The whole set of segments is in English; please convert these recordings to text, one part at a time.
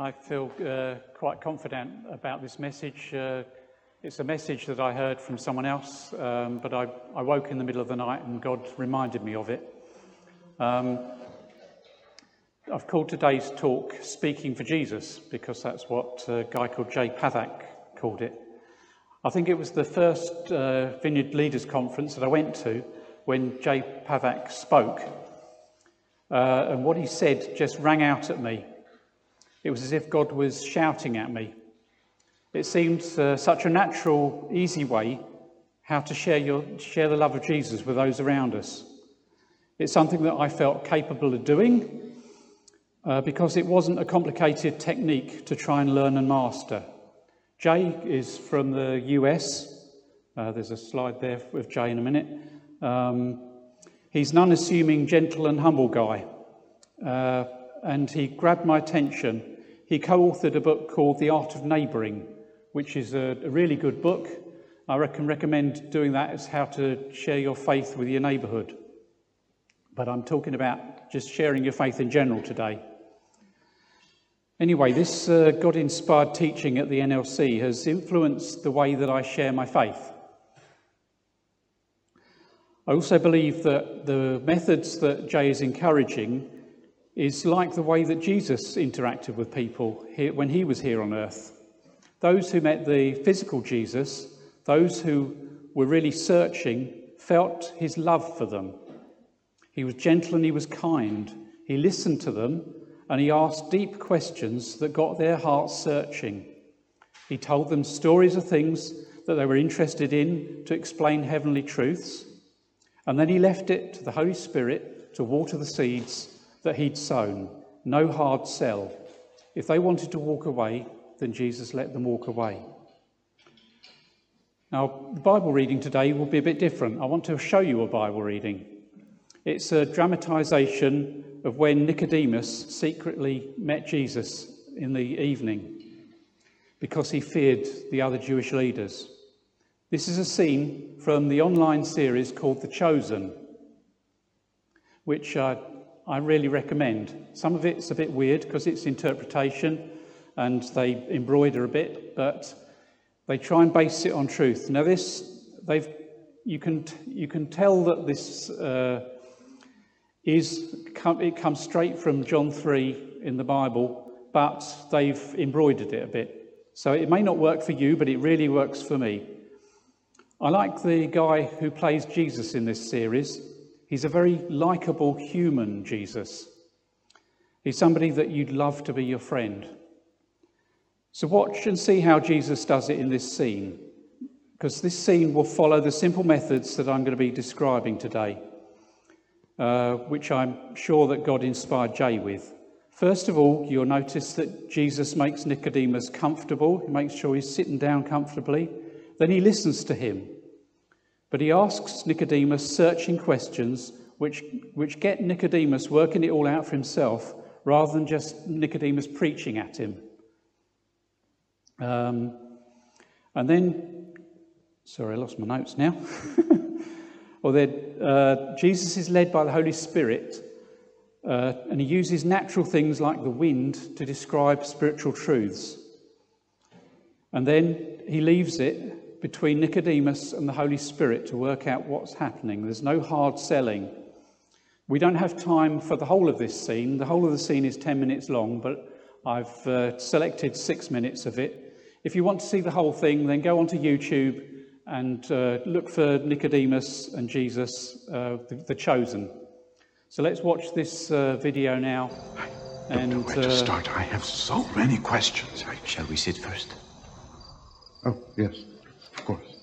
I feel uh, quite confident about this message. Uh, it's a message that I heard from someone else, um, but I, I, woke in the middle of the night and God reminded me of it. Um, I've called today's talk Speaking for Jesus because that's what a guy called Jay Pathak called it. I think it was the first uh, Vineyard Leaders Conference that I went to when Jay Pathak spoke. Uh, and what he said just rang out at me. It was as if God was shouting at me. It seemed uh, such a natural, easy way how to share, your, share the love of Jesus with those around us. It's something that I felt capable of doing uh, because it wasn't a complicated technique to try and learn and master. Jay is from the US. Uh, there's a slide there with Jay in a minute. Um, he's an unassuming, gentle, and humble guy. Uh, and he grabbed my attention. He co authored a book called The Art of Neighbouring, which is a, a really good book. I reckon, recommend doing that as how to share your faith with your neighbourhood. But I'm talking about just sharing your faith in general today. Anyway, this uh, God inspired teaching at the NLC has influenced the way that I share my faith. I also believe that the methods that Jay is encouraging is like the way that Jesus interacted with people here, when he was here on earth. Those who met the physical Jesus, those who were really searching, felt his love for them. He was gentle and he was kind. He listened to them and he asked deep questions that got their hearts searching. He told them stories of things that they were interested in to explain heavenly truths. And then he left it to the Holy Spirit to water the seeds that he'd sown. No hard sell. If they wanted to walk away, then Jesus let them walk away. Now, the Bible reading today will be a bit different. I want to show you a Bible reading. It's a dramatization of when Nicodemus secretly met Jesus in the evening because he feared the other Jewish leaders. This is a scene from the online series called The Chosen, which uh, I really recommend. Some of it's a bit weird because it's interpretation and they embroider a bit, but they try and base it on truth. Now, this, they've, you, can, you can tell that this uh, is, it comes straight from John 3 in the Bible, but they've embroidered it a bit. So it may not work for you, but it really works for me. I like the guy who plays Jesus in this series. He's a very likable human Jesus. He's somebody that you'd love to be your friend. So watch and see how Jesus does it in this scene, because this scene will follow the simple methods that I'm going to be describing today, uh, which I'm sure that God inspired Jay with. First of all, you'll notice that Jesus makes Nicodemus comfortable. He makes sure he's sitting down comfortably. Then he listens to him. But he asks Nicodemus searching questions which, which get Nicodemus working it all out for himself rather than just Nicodemus preaching at him. Um, and then, sorry, I lost my notes now. or then, uh, Jesus is led by the Holy Spirit, uh, and he uses natural things like the wind to describe spiritual truths. And then he leaves it between Nicodemus and the Holy Spirit to work out what's happening. There's no hard selling. We don't have time for the whole of this scene. The whole of the scene is 10 minutes long, but I've uh, selected six minutes of it. If you want to see the whole thing, then go onto YouTube and uh, look for Nicodemus and Jesus, uh, the, the, Chosen. So let's watch this uh, video now. I don't know where to uh, start. I have so many questions. Shall we sit first? Oh, yes. Of course.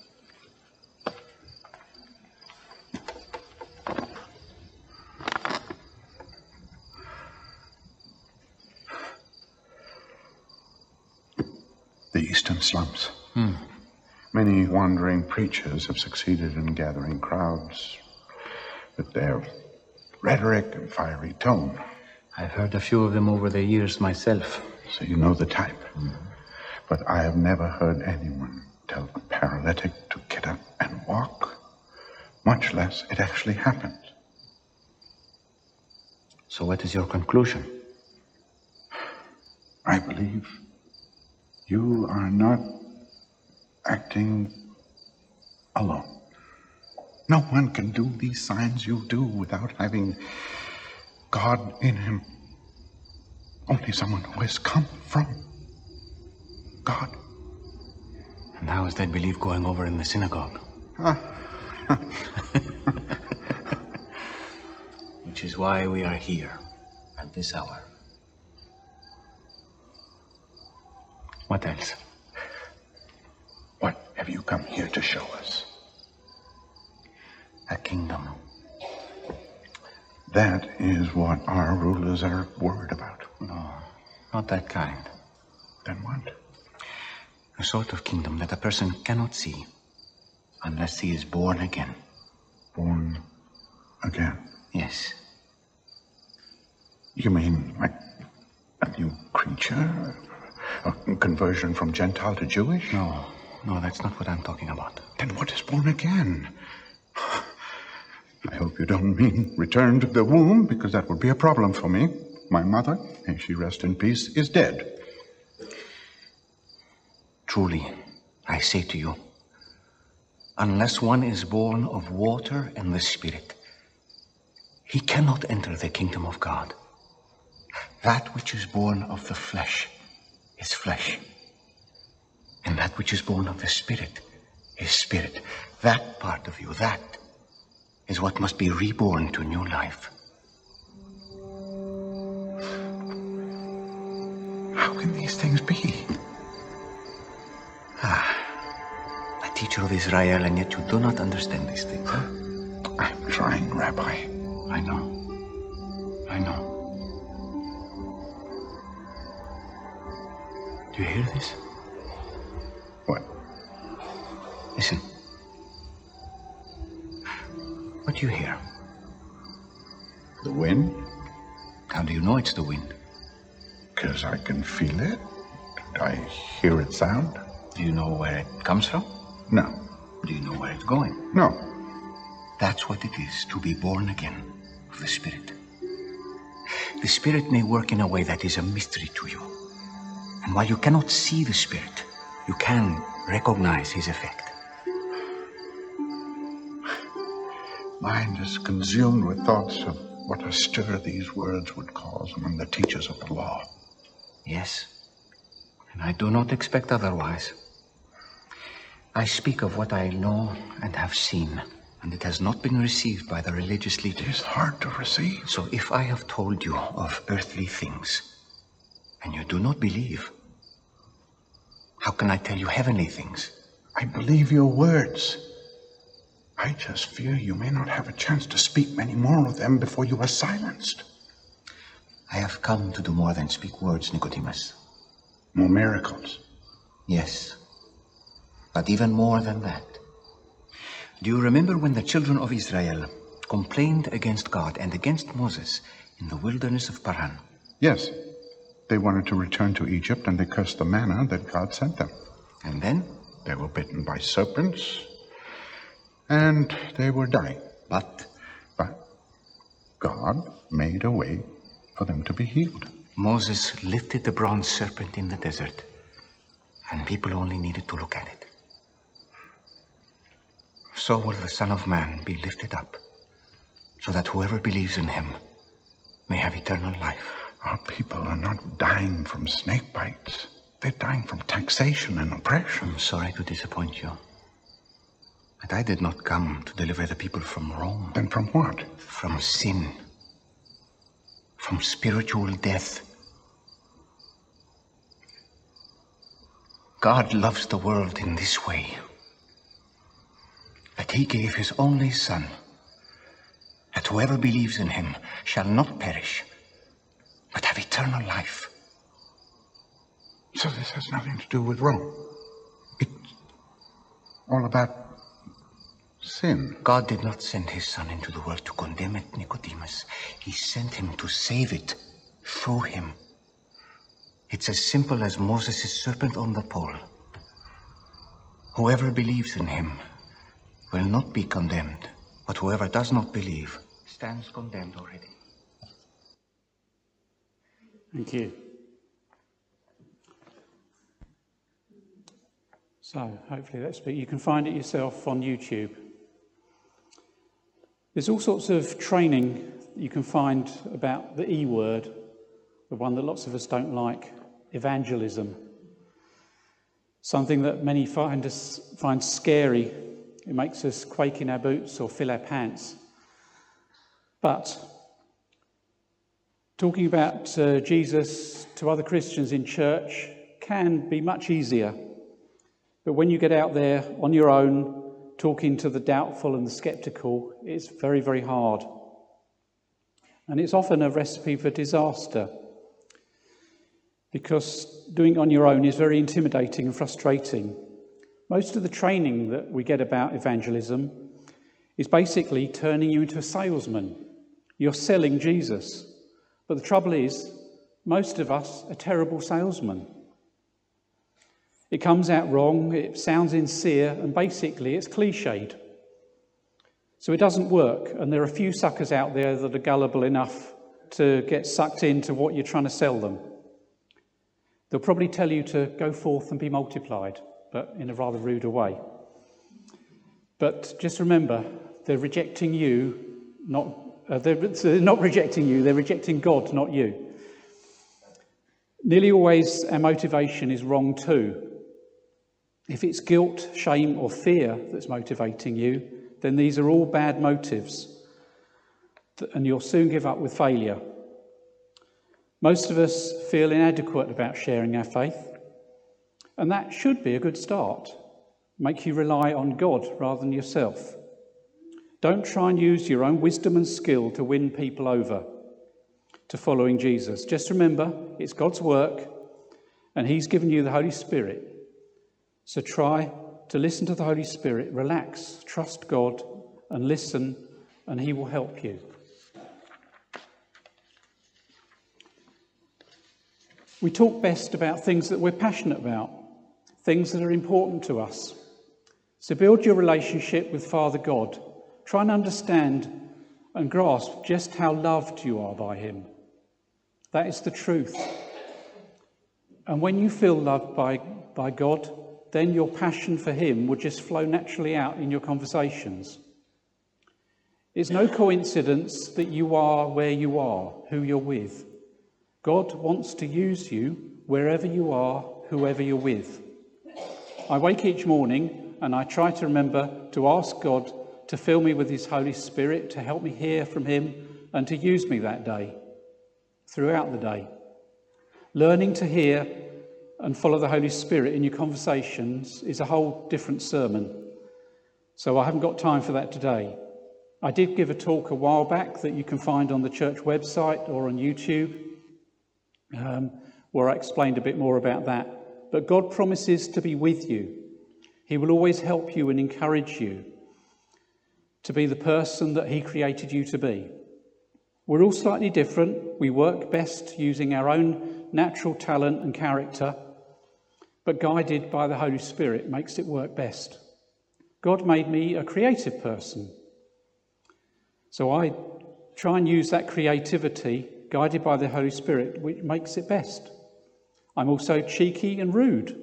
The eastern slums. Hmm. Many wandering preachers have succeeded in gathering crowds with their rhetoric and fiery tone. I've heard a few of them over the years myself. So you know the type. Mm. But I have never heard anyone tell a paralytic to get up and walk, much less it actually happened. So, what is your conclusion? I believe you are not acting alone. No one can do these signs you do without having God in him. Only someone who has come from God. And how is that belief going over in the synagogue? Which is why we are here at this hour. What else? What have you come here to show us? A kingdom. That is what our rulers are worried about. No, not that kind. Then what? A sort of kingdom that a person cannot see unless he is born again. Born again. Yes. You mean like a new creature? A conversion from Gentile to Jewish? No, no, that's not what I'm talking about. Then what is born again? I hope you don't mean return to the womb, because that would be a problem for me. My mother, may she rest in peace, is dead. Truly, I say to you, unless one is born of water and the Spirit, he cannot enter the kingdom of God. That which is born of the flesh is flesh, and that which is born of the Spirit is spirit. That part of you, that is what must be reborn to new life. How can these things be? Ah. A teacher of Israel, and yet you do not understand these things, huh? I'm trying, Rabbi. I know. I know. Do you hear this? What? Listen. What do you hear? The wind? How do you know it's the wind? Because I can feel it. I hear it sound. Do you know where it comes from? No. Do you know where it's going? No. That's what it is to be born again of the Spirit. The Spirit may work in a way that is a mystery to you. And while you cannot see the Spirit, you can recognize his effect. Mind is consumed with thoughts of what a stir these words would cause among the teachers of the law. Yes. And I do not expect otherwise. I speak of what I know and have seen, and it has not been received by the religious leaders. is hard to receive. So if I have told you of earthly things, and you do not believe, how can I tell you heavenly things? I believe your words. I just fear you may not have a chance to speak many more of them before you are silenced. I have come to do more than speak words, Nicodemus. More miracles. Yes. But even more than that. Do you remember when the children of Israel complained against God and against Moses in the wilderness of Paran? Yes. They wanted to return to Egypt and they cursed the manna that God sent them. And then? They were bitten by serpents and they were dying. But But God made a way for them to be healed. Moses lifted the bronze serpent in the desert, and people only needed to look at it. So will the Son of Man be lifted up, so that whoever believes in him may have eternal life. Our people are not dying from snake bites. They're dying from taxation and oppression. I'm sorry to disappoint you, but I did not come to deliver the people from Rome, Then from what? from sin, from spiritual death. God loves the world in this way that he gave his only Son, that whoever believes in him shall not perish, but have eternal life. So this has nothing to do with Rome. It's all about sin. God did not send his Son into the world to condemn it, Nicodemus. He sent him to save it through him. It's as simple as Moses' serpent on the pole. Whoever believes in him will not be condemned, but whoever does not believe stands condemned already. Thank you. So, hopefully, that's but you can find it yourself on YouTube. There's all sorts of training you can find about the E word, the one that lots of us don't like, evangelism. Something that many find, find scary it makes us quake in our boots or fill our pants. But talking about uh, Jesus to other Christians in church can be much easier but when you get out there on your own, talking to the doubtful and the skeptical, it's very, very hard. And it's often a recipe for disaster because doing it on your own is very intimidating and frustrating. Most of the training that we get about evangelism is basically turning you into a salesman. You're selling Jesus. But the trouble is, most of us are terrible salesmen. It comes out wrong, it sounds sincere, and basically it's cliched. So it doesn't work, and there are a few suckers out there that are gullible enough to get sucked into what you're trying to sell them. They'll probably tell you to go forth and be multiplied, but in a rather ruder way. But just remember, they're rejecting you, not, uh, they're, they're not rejecting you, they're rejecting God, not you. Nearly always our motivation is wrong too. If it's guilt, shame, or fear that's motivating you, then these are all bad motives, and you'll soon give up with failure. Most of us feel inadequate about sharing our faith, and that should be a good start. Make you rely on God rather than yourself. Don't try and use your own wisdom and skill to win people over to following Jesus. Just remember, it's God's work, and He's given you the Holy Spirit so try to listen to the Holy Spirit, relax, trust God, and listen, and He will help you. We talk best about things that we're passionate about, things that are important to us. So build your relationship with Father God. Try and understand and grasp just how loved you are by Him. That is the truth. And when you feel loved by, by God, then your passion for Him will just flow naturally out in your conversations. It's no coincidence that you are where you are, who you're with. God wants to use you wherever you are, whoever you're with. I wake each morning and I try to remember to ask God to fill me with His Holy Spirit, to help me hear from Him, and to use me that day, throughout the day. Learning to hear and follow the Holy Spirit in your conversations is a whole different sermon. So I haven't got time for that today. I did give a talk a while back that you can find on the church website or on YouTube, um, where I explained a bit more about that. But God promises to be with you. He will always help you and encourage you to be the person that He created you to be. We're all slightly different. We work best using our own natural talent and character but guided by the Holy Spirit makes it work best. God made me a creative person. So I try and use that creativity, guided by the Holy Spirit, which makes it best. I'm also cheeky and rude.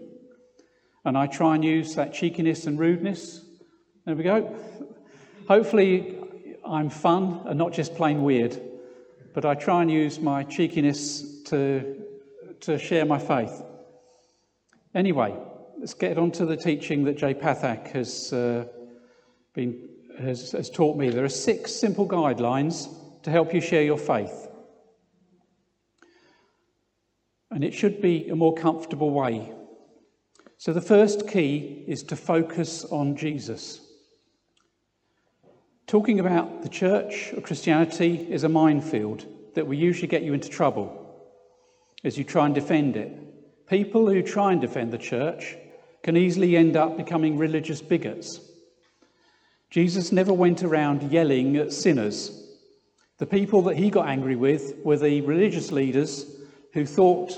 And I try and use that cheekiness and rudeness. There we go. Hopefully, I'm fun and not just plain weird. But I try and use my cheekiness to, to share my faith. Anyway, let's get on to the teaching that Jay Pathak has, uh, been, has, has taught me. There are six simple guidelines to help you share your faith. And it should be a more comfortable way. So, the first key is to focus on Jesus. Talking about the church or Christianity is a minefield that will usually get you into trouble as you try and defend it. People who try and defend the church can easily end up becoming religious bigots. Jesus never went around yelling at sinners. The people that he got angry with were the religious leaders who thought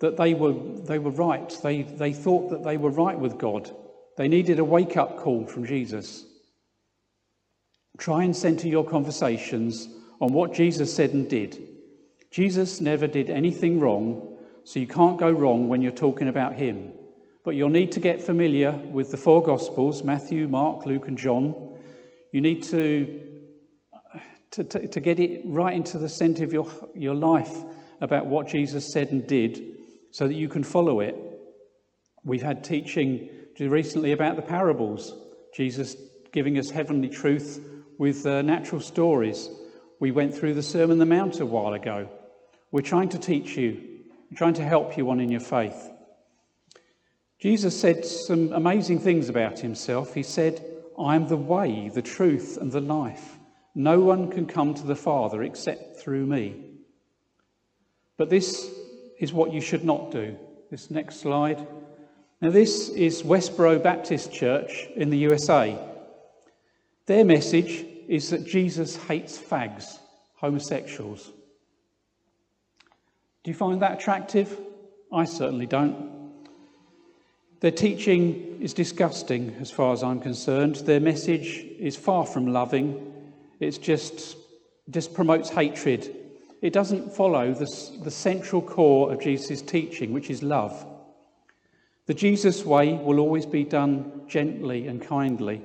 that they were, they were right. They, they thought that they were right with God. They needed a wake up call from Jesus. Try and center your conversations on what Jesus said and did. Jesus never did anything wrong so you can't go wrong when you're talking about him. but you'll need to get familiar with the four Gospels Matthew, Mark, Luke, and John. You need to, to, to, to get it right into the centre of your, your life about what Jesus said and did so that you can follow it. We've had teaching recently about the parables, Jesus giving us heavenly truth with uh, natural stories. We went through the Sermon on the Mount a while ago. We're trying to teach you, we're trying to help you on in your faith. Jesus said some amazing things about himself. He said, I am the way, the truth, and the life. No one can come to the Father except through me. But this is what you should not do. This next slide. Now, this is Westboro Baptist Church in the USA. Their message is that Jesus hates fags, homosexuals. Do you find that attractive? I certainly don't. Their teaching is disgusting as far as I'm concerned. Their message is far from loving. it just, just promotes hatred. It doesn't follow the, the central core of Jesus' teaching, which is love. The Jesus way will always be done gently and kindly.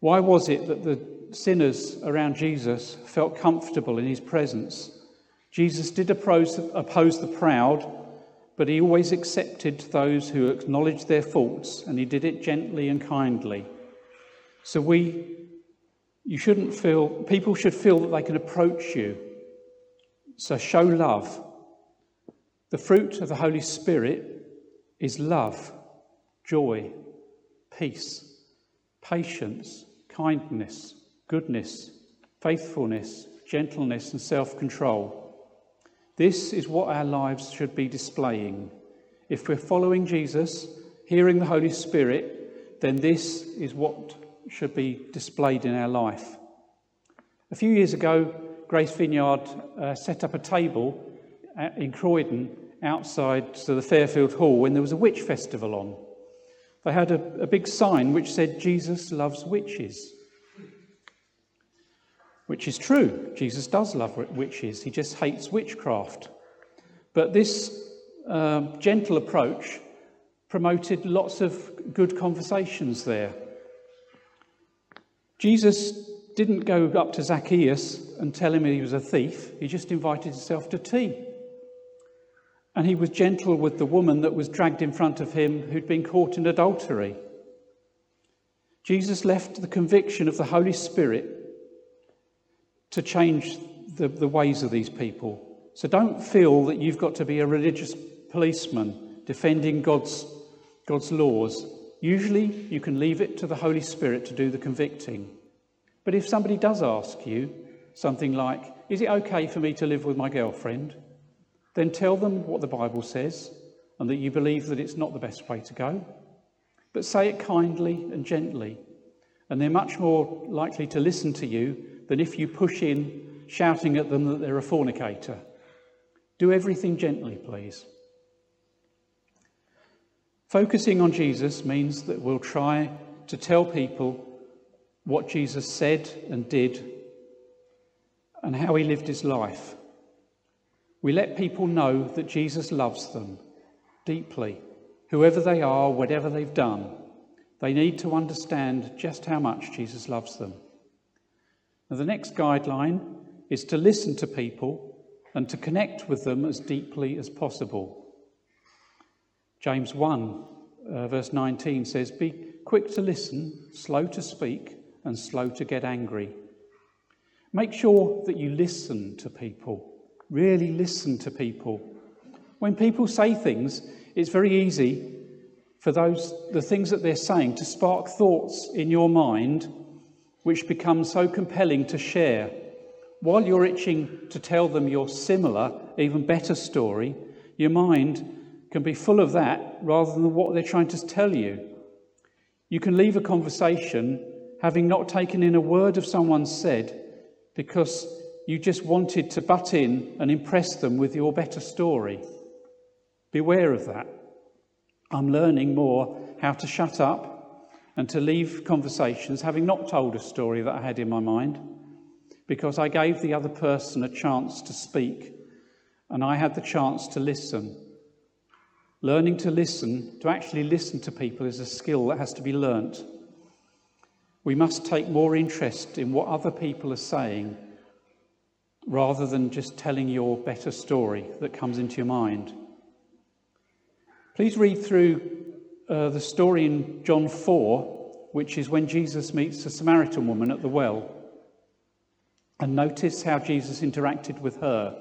Why was it that the sinners around Jesus felt comfortable in his presence? Jesus did oppose, oppose the proud but he always accepted those who acknowledged their faults, and he did it gently and kindly. So we, you shouldn't feel, people should feel that they can approach you. So show love. The fruit of the Holy Spirit is love, joy, peace, patience, kindness, goodness, faithfulness, gentleness, and self control. This is what our lives should be displaying. If we're following Jesus, hearing the Holy Spirit, then this is what should be displayed in our life. A few years ago, Grace Vineyard uh, set up a table in Croydon outside the Fairfield Hall when there was a witch festival on. They had a, a big sign which said, Jesus loves witches which is true. Jesus does love witches, he just hates witchcraft. But this uh, gentle approach promoted lots of good conversations there. Jesus didn't go up to Zacchaeus and tell him he was a thief, he just invited himself to tea. And he was gentle with the woman that was dragged in front of him who'd been caught in adultery. Jesus left the conviction of the Holy Spirit to change the, the ways of these people. So don't feel that you've got to be a religious policeman defending God's, God's laws. Usually you can leave it to the Holy Spirit to do the convicting. But if somebody does ask you something like, Is it okay for me to live with my girlfriend? then tell them what the Bible says and that you believe that it's not the best way to go. But say it kindly and gently, and they're much more likely to listen to you than if you push in shouting at them that they're a fornicator. Do everything gently, please. Focusing on Jesus means that we'll try to tell people what Jesus said and did and how he lived his life. We let people know that Jesus loves them deeply, whoever they are, whatever they've done. They need to understand just how much Jesus loves them. Now, the next guideline is to listen to people and to connect with them as deeply as possible. James 1, uh, verse 19 says, Be quick to listen, slow to speak, and slow to get angry. Make sure that you listen to people, really listen to people. When people say things, it's very easy for those the things that they're saying to spark thoughts in your mind which becomes so compelling to share. While you're itching to tell them your similar, even better story, your mind can be full of that rather than what they're trying to tell you. You can leave a conversation having not taken in a word of someone said because you just wanted to butt in and impress them with your better story. Beware of that. I'm learning more how to shut up and to leave conversations having not told a story that I had in my mind, because I gave the other person a chance to speak and I had the chance to listen. Learning to listen, to actually listen to people, is a skill that has to be learnt. We must take more interest in what other people are saying rather than just telling your better story that comes into your mind. Please read through uh, the story in John 4, which is when Jesus meets a Samaritan woman at the well. And notice how Jesus interacted with her.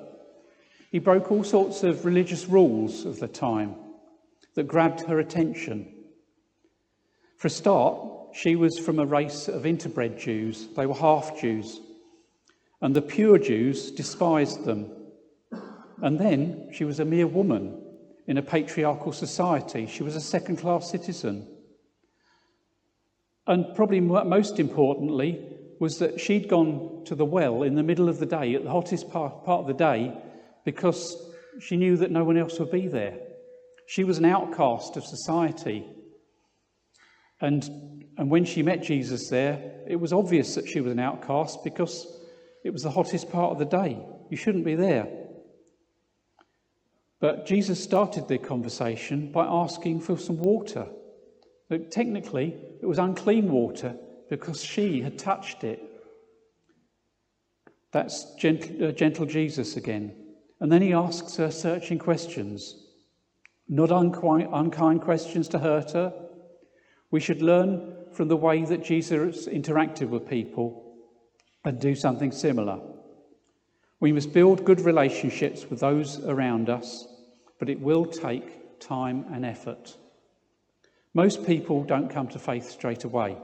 He broke all sorts of religious rules of the time that grabbed her attention. For a start, she was from a race of interbred Jews, they were half Jews and the pure Jews despised them. And then she was a mere woman in a patriarchal society. She was a second class citizen. And probably most importantly was that she'd gone to the well in the middle of the day, at the hottest part, part of the day, because she knew that no one else would be there. She was an outcast of society. And, and when she met Jesus there, it was obvious that she was an outcast because it was the hottest part of the day. You shouldn't be there. But Jesus started the conversation by asking for some water. But technically, it was unclean water because she had touched it. That's gentle, uh, gentle Jesus again. And then he asks her searching questions, not unkind, questions to hurt her. We should learn from the way that Jesus interacted with people and do something similar. We must build good relationships with those around us, but it will take time and effort. Most people don't come to faith straight away.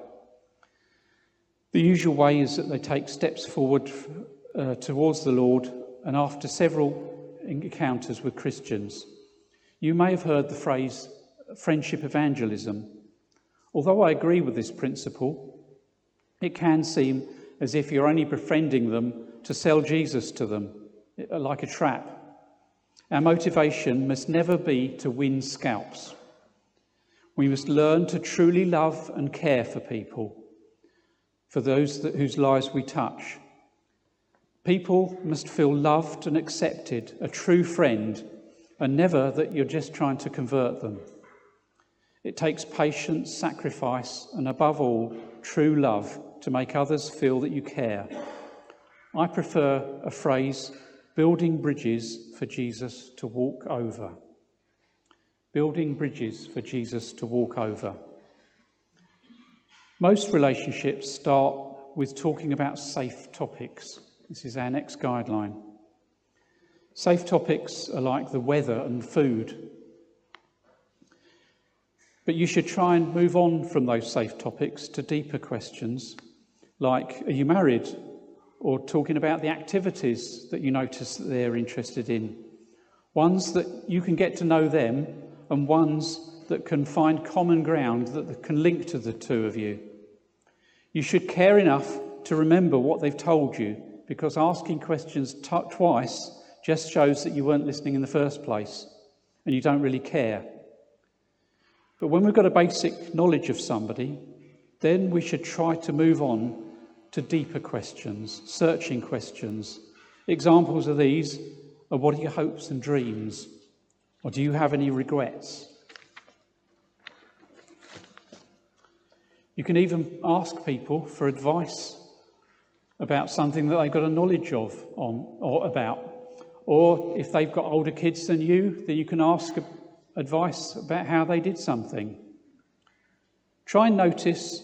The usual way is that they take steps forward uh, towards the Lord, and after several encounters with Christians, you may have heard the phrase friendship evangelism. Although I agree with this principle, it can seem as if you're only befriending them to sell Jesus to them, uh, like a trap. Our motivation must never be to win scalps. We must learn to truly love and care for people, for those that, whose lives we touch. People must feel loved and accepted, a true friend, and never that you're just trying to convert them. It takes patience, sacrifice, and above all, true love to make others feel that you care. I prefer a phrase building bridges for Jesus to walk over. Building bridges for Jesus to walk over. Most relationships start with talking about safe topics. This is our next guideline. Safe topics are like the weather and food. But you should try and move on from those safe topics to deeper questions like are you married? Or talking about the activities that you notice that they're interested in. Ones that you can get to know them, and ones that can find common ground that can link to the two of you. You should care enough to remember what they've told you, because asking questions t- twice just shows that you weren't listening in the first place and you don't really care. But when we've got a basic knowledge of somebody, then we should try to move on to deeper questions, searching questions. Examples of these are what are your hopes and dreams? Or do you have any regrets? You can even ask people for advice about something that they've got a knowledge of on or about. Or if they've got older kids than you, then you can ask advice about how they did something. Try and notice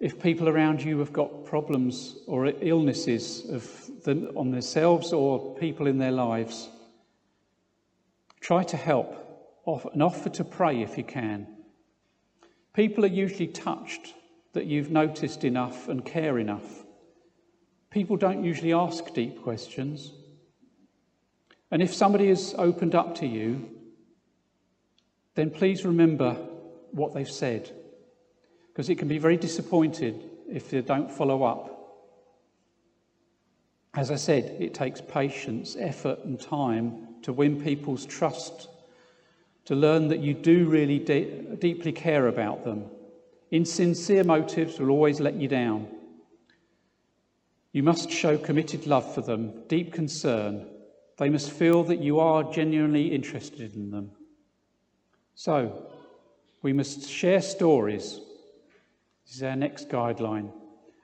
if people around you have got problems or illnesses on themselves or people in their lives, try to help and offer to pray if you can. People are usually touched that you've noticed enough and care enough. People don't usually ask deep questions. And if somebody has opened up to you, then please remember what they've said because it can be very disappointed if they don't follow up. As I said, it takes patience, effort, and time to win people's trust, to learn that you do really de- deeply care about them. Insincere motives will always let you down. You must show committed love for them, deep concern. They must feel that you are genuinely interested in them. So, we must share stories. This is our next guideline.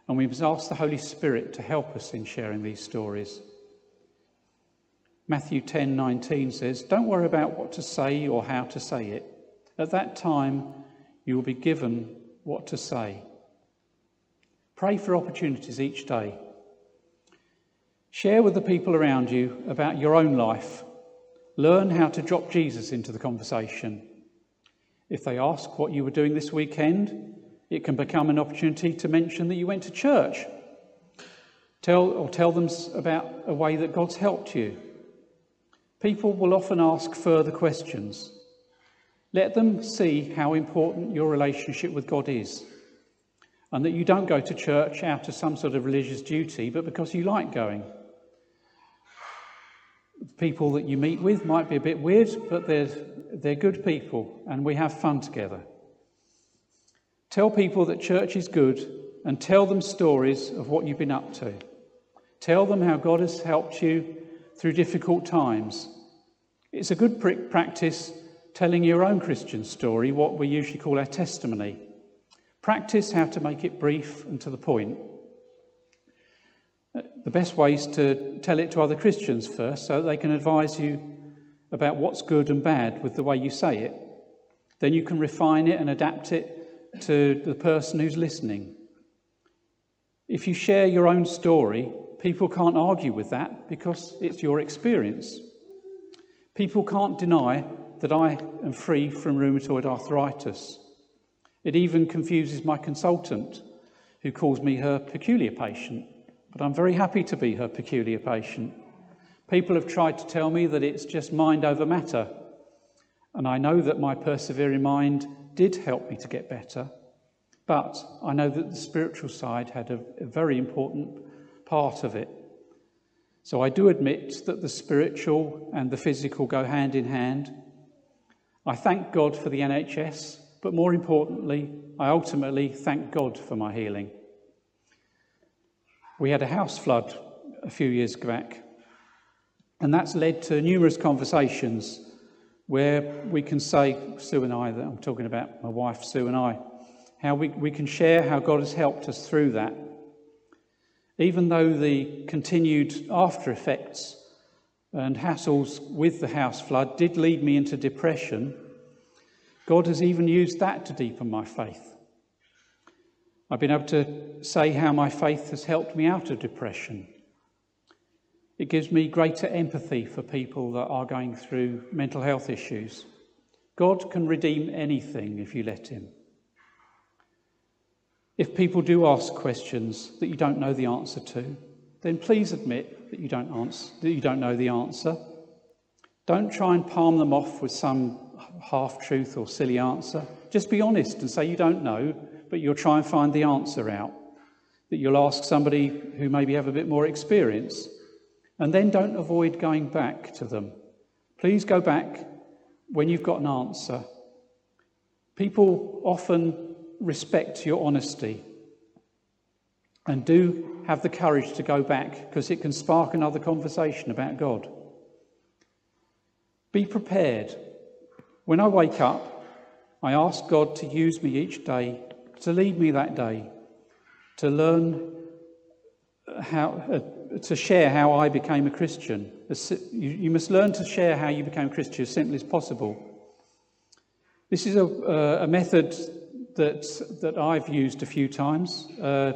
And we must ask the Holy Spirit to help us in sharing these stories. Matthew 10:19 says, "Don't worry about what to say or how to say it. At that time, you will be given what to say." Pray for opportunities each day. Share with the people around you about your own life. Learn how to drop Jesus into the conversation. If they ask what you were doing this weekend, it can become an opportunity to mention that you went to church. Tell, or tell them about a way that God's helped you. People will often ask further questions. Let them see how important your relationship with God is, and that you don't go to church out of some sort of religious duty, but because you like going. People that you meet with might be a bit weird, but they're, they're good people, and we have fun together. Tell people that church is good, and tell them stories of what you've been up to. Tell them how God has helped you through difficult times. It's a good practice telling your own Christian story, what we usually call our testimony. Practice how to make it brief and to the point. The best way is to tell it to other Christians first so they can advise you about what's good and bad with the way you say it. Then you can refine it and adapt it to the person who's listening. If you share your own story, people can't argue with that because it's your experience. People can't deny that I am free from rheumatoid arthritis. It even confuses my consultant, who calls me her peculiar patient, but I'm very happy to be her peculiar patient. People have tried to tell me that it's just mind over matter, and I know that my persevering mind did help me to get better, but I know that the spiritual side had a, a very important part of it. So I do admit that the spiritual and the physical go hand in hand. I thank God for the NHS, but more importantly, I ultimately thank God for my healing. We had a house flood a few years back, and that's led to numerous conversations where we can say, Sue and I, that I'm talking about my wife, Sue and I, how we, we can share how God has helped us through that even though the continued after effects and hassles with the house flood did lead me into depression, God has even used that to deepen my faith. I've been able to say how my faith has helped me out of depression. It gives me greater empathy for people that are going through mental health issues. God can redeem anything if you let Him. If people do ask questions that you don't know the answer to, then please admit that you don't, answer, that you don't know the answer. Don't try and palm them off with some half truth or silly answer. Just be honest and say you don't know, but you'll try and find the answer out. That you'll ask somebody who maybe have a bit more experience. And then don't avoid going back to them. Please go back when you've got an answer. People often respect your honesty. And do have the courage to go back because it can spark another conversation about God. Be prepared. When I wake up, I ask God to use me each day, to lead me that day, to learn how, uh, to share how I became a Christian. You, must learn to share how you became a Christian as simply as possible. This is a, uh, a method that, that I've used a few times. Uh,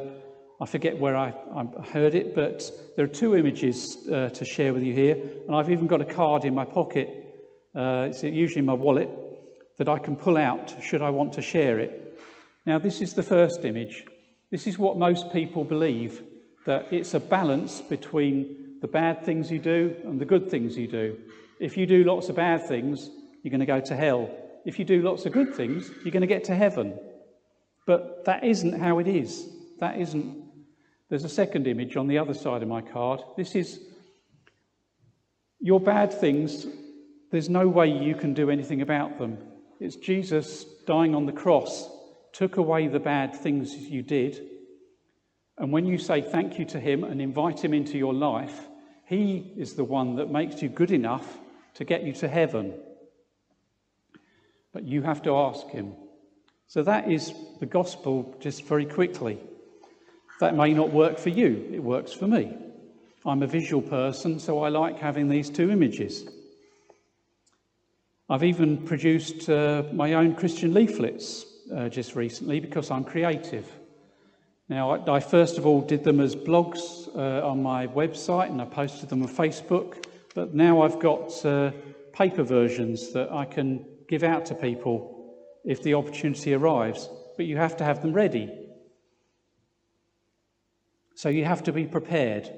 I forget where I, I, heard it, but there are two images uh, to share with you here. And I've even got a card in my pocket, uh, it's usually in my wallet, that I can pull out should I want to share it. Now, this is the first image. This is what most people believe that it's a balance between the bad things you do and the good things you do. If you do lots of bad things, you're going to go to hell. If you do lots of good things, you're going to get to heaven. But that isn't how it is. That isn't. There's a second image on the other side of my card. This is your bad things, there's no way you can do anything about them. It's Jesus dying on the cross took away the bad things you did. And when you say thank you to him and invite him into your life, he is the one that makes you good enough to get you to heaven. but you have to ask Him. So that is the gospel, just very quickly. That may not work for you, it works for me. I'm a visual person, so I like having these two images. I've even produced uh, my own Christian leaflets uh, just recently because I'm creative. Now, I, I, first of all did them as blogs uh, on my website and I posted them on Facebook, but now I've got uh, paper versions that I can give out to people if the opportunity arrives, but you have to have them ready. So you have to be prepared.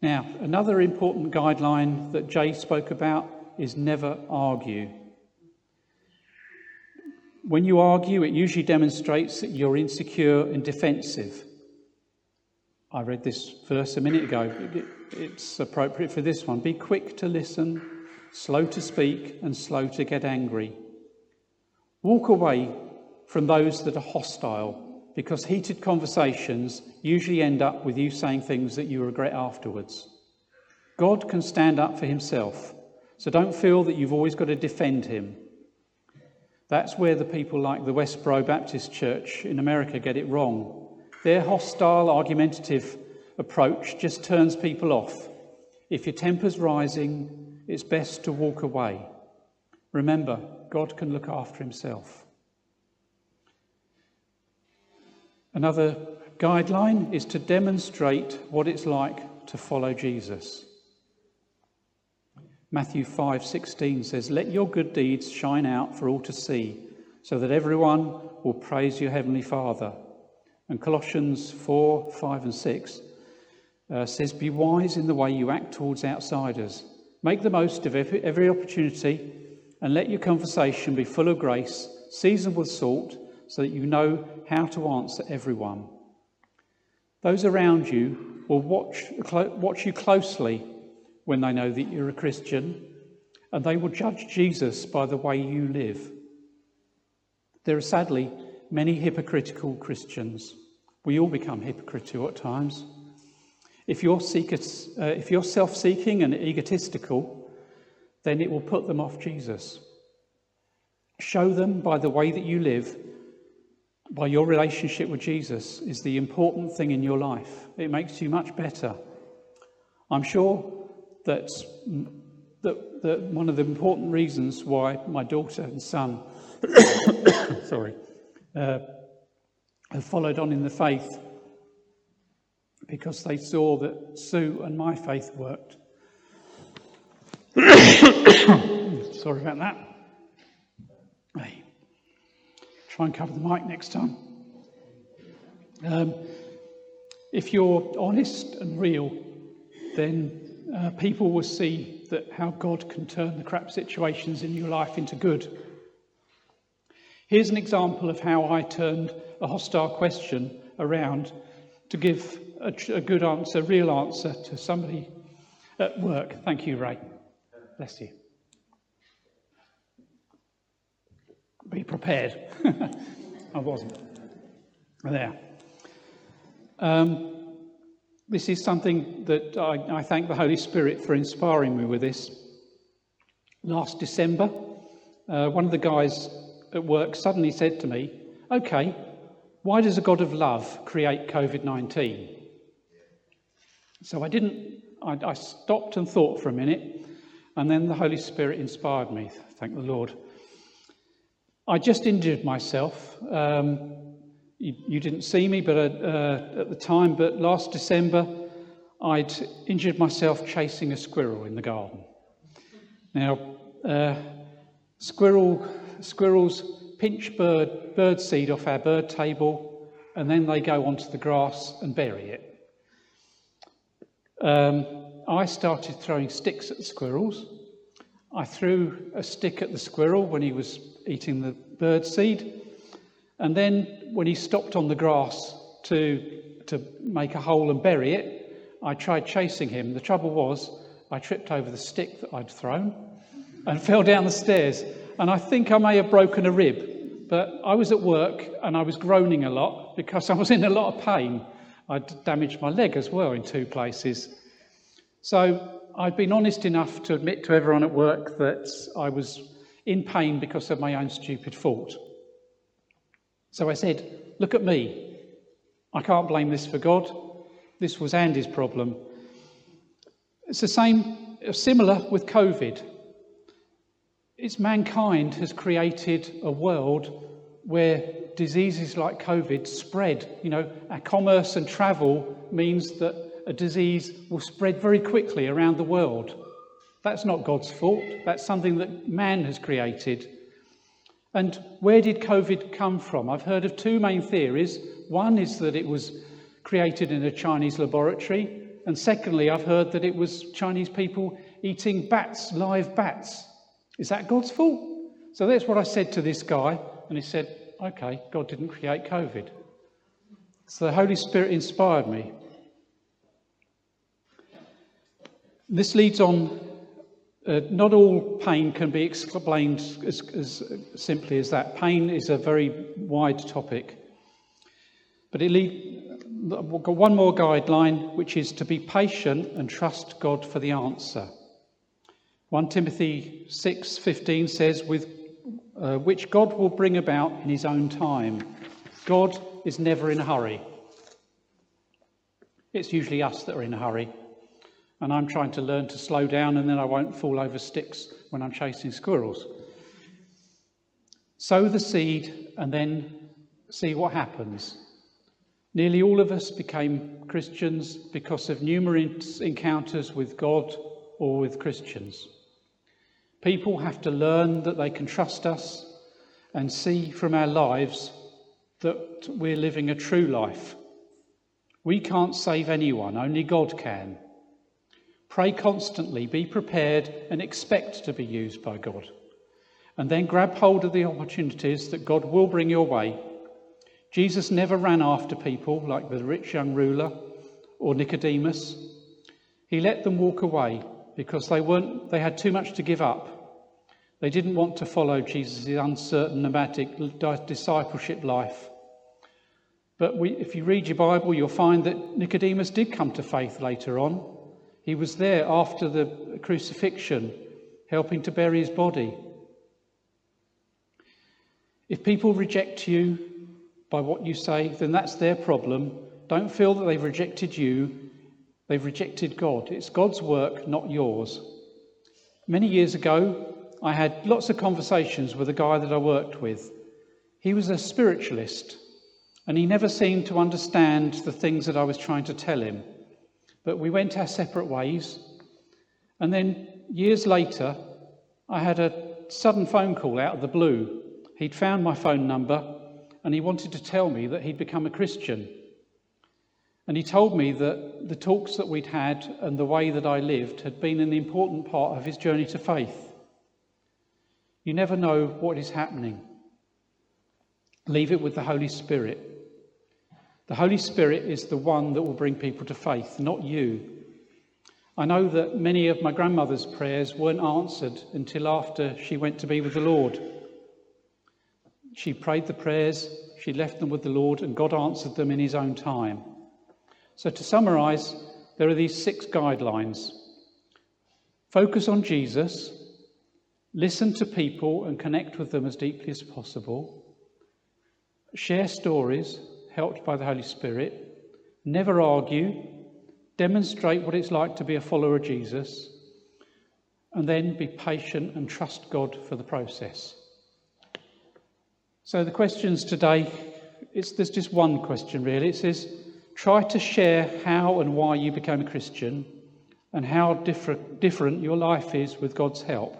Now, another important guideline that Jay spoke about is never argue. When you argue, it usually demonstrates that you're insecure and defensive. I read this verse a minute ago. It's appropriate for this one. Be quick to listen, slow to speak, and slow to get angry. Walk away from those that are hostile, because heated conversations usually end up with you saying things that you regret afterwards. God can stand up for himself. So don't feel that you've always got to defend him. That's where the people like the Westboro Baptist Church in America get it wrong. Their hostile, argumentative approach just turns people off. If your temper's rising, it's best to walk away. Remember, God can look after himself. Another guideline is to demonstrate what it's like to follow Jesus. Matthew 5:16 says, "Let your good deeds shine out for all to see, so that everyone will praise your heavenly Father." And Colossians 4, 5, and 6 uh, says, Be wise in the way you act towards outsiders. Make the most of every, every opportunity and let your conversation be full of grace, seasoned with salt, so that you know how to answer everyone. Those around you will watch, watch you closely when they know that you're a Christian, and they will judge Jesus by the way you live. There are sadly many hypocritical Christians. We all become hypocritical at times. If you're, uh, if you're self seeking and egotistical, then it will put them off Jesus. Show them by the way that you live, by your relationship with Jesus, is the important thing in your life. It makes you much better. I'm sure that, that, that one of the important reasons why my daughter and son, sorry, uh, have followed on in the faith because they saw that Sue and my faith worked. sorry about that. Hey, try and cover the mic next time. Um, if you're honest and real, then uh, people will see that how God can turn the crap situations in your life into good. Here's an example of how I turned a hostile question around to give a, a good answer, real answer to somebody at work. Thank you, Ray. Bless you. Be prepared. I wasn't. There. Um, this is something that I, I, thank the Holy Spirit for inspiring me with this. Last December, uh, one of the guys at work suddenly said to me, Okay, why does a God of love create COVID 19? So I didn't, I, I stopped and thought for a minute, and then the Holy Spirit inspired me, thank the Lord. I just injured myself. Um, you, you didn't see me but uh, uh, at the time, but last December I'd injured myself chasing a squirrel in the garden. Now, uh, squirrel, squirrels pinch bird, bird seed off our bird table and then they go onto the grass and bury it. Um, I started throwing sticks at the squirrels. I threw a stick at the squirrel when he was eating the bird seed. And then when he stopped on the grass to, to make a hole and bury it, I tried chasing him. The trouble was, I tripped over the stick that I'd thrown and fell down the stairs. And I think I may have broken a rib, but I was at work and I was groaning a lot because I was in a lot of pain. I'd damaged my leg as well in two places. So I've been honest enough to admit to everyone at work that I was in pain because of my own stupid fault. So I said, Look at me. I can't blame this for God. This was Andy's problem. It's the same, similar with COVID. It's mankind has created a world where diseases like COVID spread. You know, our commerce and travel means that a disease will spread very quickly around the world. That's not God's fault. That's something that man has created. And where did COVID come from? I've heard of two main theories. One is that it was created in a Chinese laboratory. And secondly, I've heard that it was Chinese people eating bats, live bats. Is that God's fault? So that's what I said to this guy. And he said, okay, God didn't create COVID. So the Holy Spirit inspired me. This leads on. Uh, not all pain can be explained as, as simply as that. Pain is a very wide topic. But it lead, one more guideline, which is to be patient and trust God for the answer. 1 Timothy 6:15 says, "With uh, which God will bring about in His own time." God is never in a hurry. It's usually us that are in a hurry and I'm trying to learn to slow down and then I won't fall over sticks when I'm chasing squirrels. Sow the seed and then see what happens. Nearly all of us became Christians because of numerous encounters with God or with Christians. People have to learn that they can trust us and see from our lives that we're living a true life. We can't save anyone, only God can. Pray constantly, be prepared, and expect to be used by God. And then grab hold of the opportunities that God will bring your way. Jesus never ran after people like the rich young ruler or Nicodemus. He let them walk away because they, weren't, they had too much to give up. They didn't want to follow Jesus' uncertain, nomadic discipleship life. But we, if you read your Bible, you'll find that Nicodemus did come to faith later on. He was there after the crucifixion, helping to bury his body. If people reject you by what you say, then that's their problem. Don't feel that they've rejected you, they've rejected God. It's God's work, not yours. Many years ago, I had lots of conversations with a guy that I worked with. He was a spiritualist, and he never seemed to understand the things that I was trying to tell him. But we went our separate ways. And then years later, I had a sudden phone call out of the blue. He'd found my phone number and he wanted to tell me that he'd become a Christian. And he told me that the talks that we'd had and the way that I lived had been an important part of his journey to faith. You never know what is happening. Leave it with the Holy Spirit. The Holy Spirit is the one that will bring people to faith, not you. I know that many of my grandmother's prayers weren't answered until after she went to be with the Lord. She prayed the prayers, she left them with the Lord, and God answered them in His own time. So, to summarize, there are these six guidelines focus on Jesus, listen to people and connect with them as deeply as possible, share stories helped by the Holy Spirit, never argue, demonstrate what it's like to be a follower of Jesus, and then be patient and trust God for the process. So, the questions today, there's just one question really. It says, try to share how and why you became a Christian and how different, different your life is with God's help.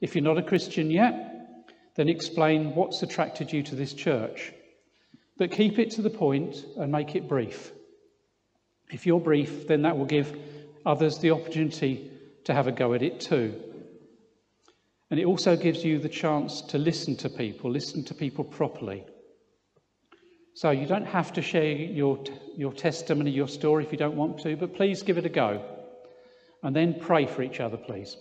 If you're not a Christian yet, then explain what's attracted you to this church. But keep it to the point and make it brief. If you're brief, then that will give others the opportunity to have a go at it too. And it also gives you the chance to listen to people, listen to people properly. So you don't have to share your, your testimony, your story if you don't want to, but please give it a go. And then pray for each other, please.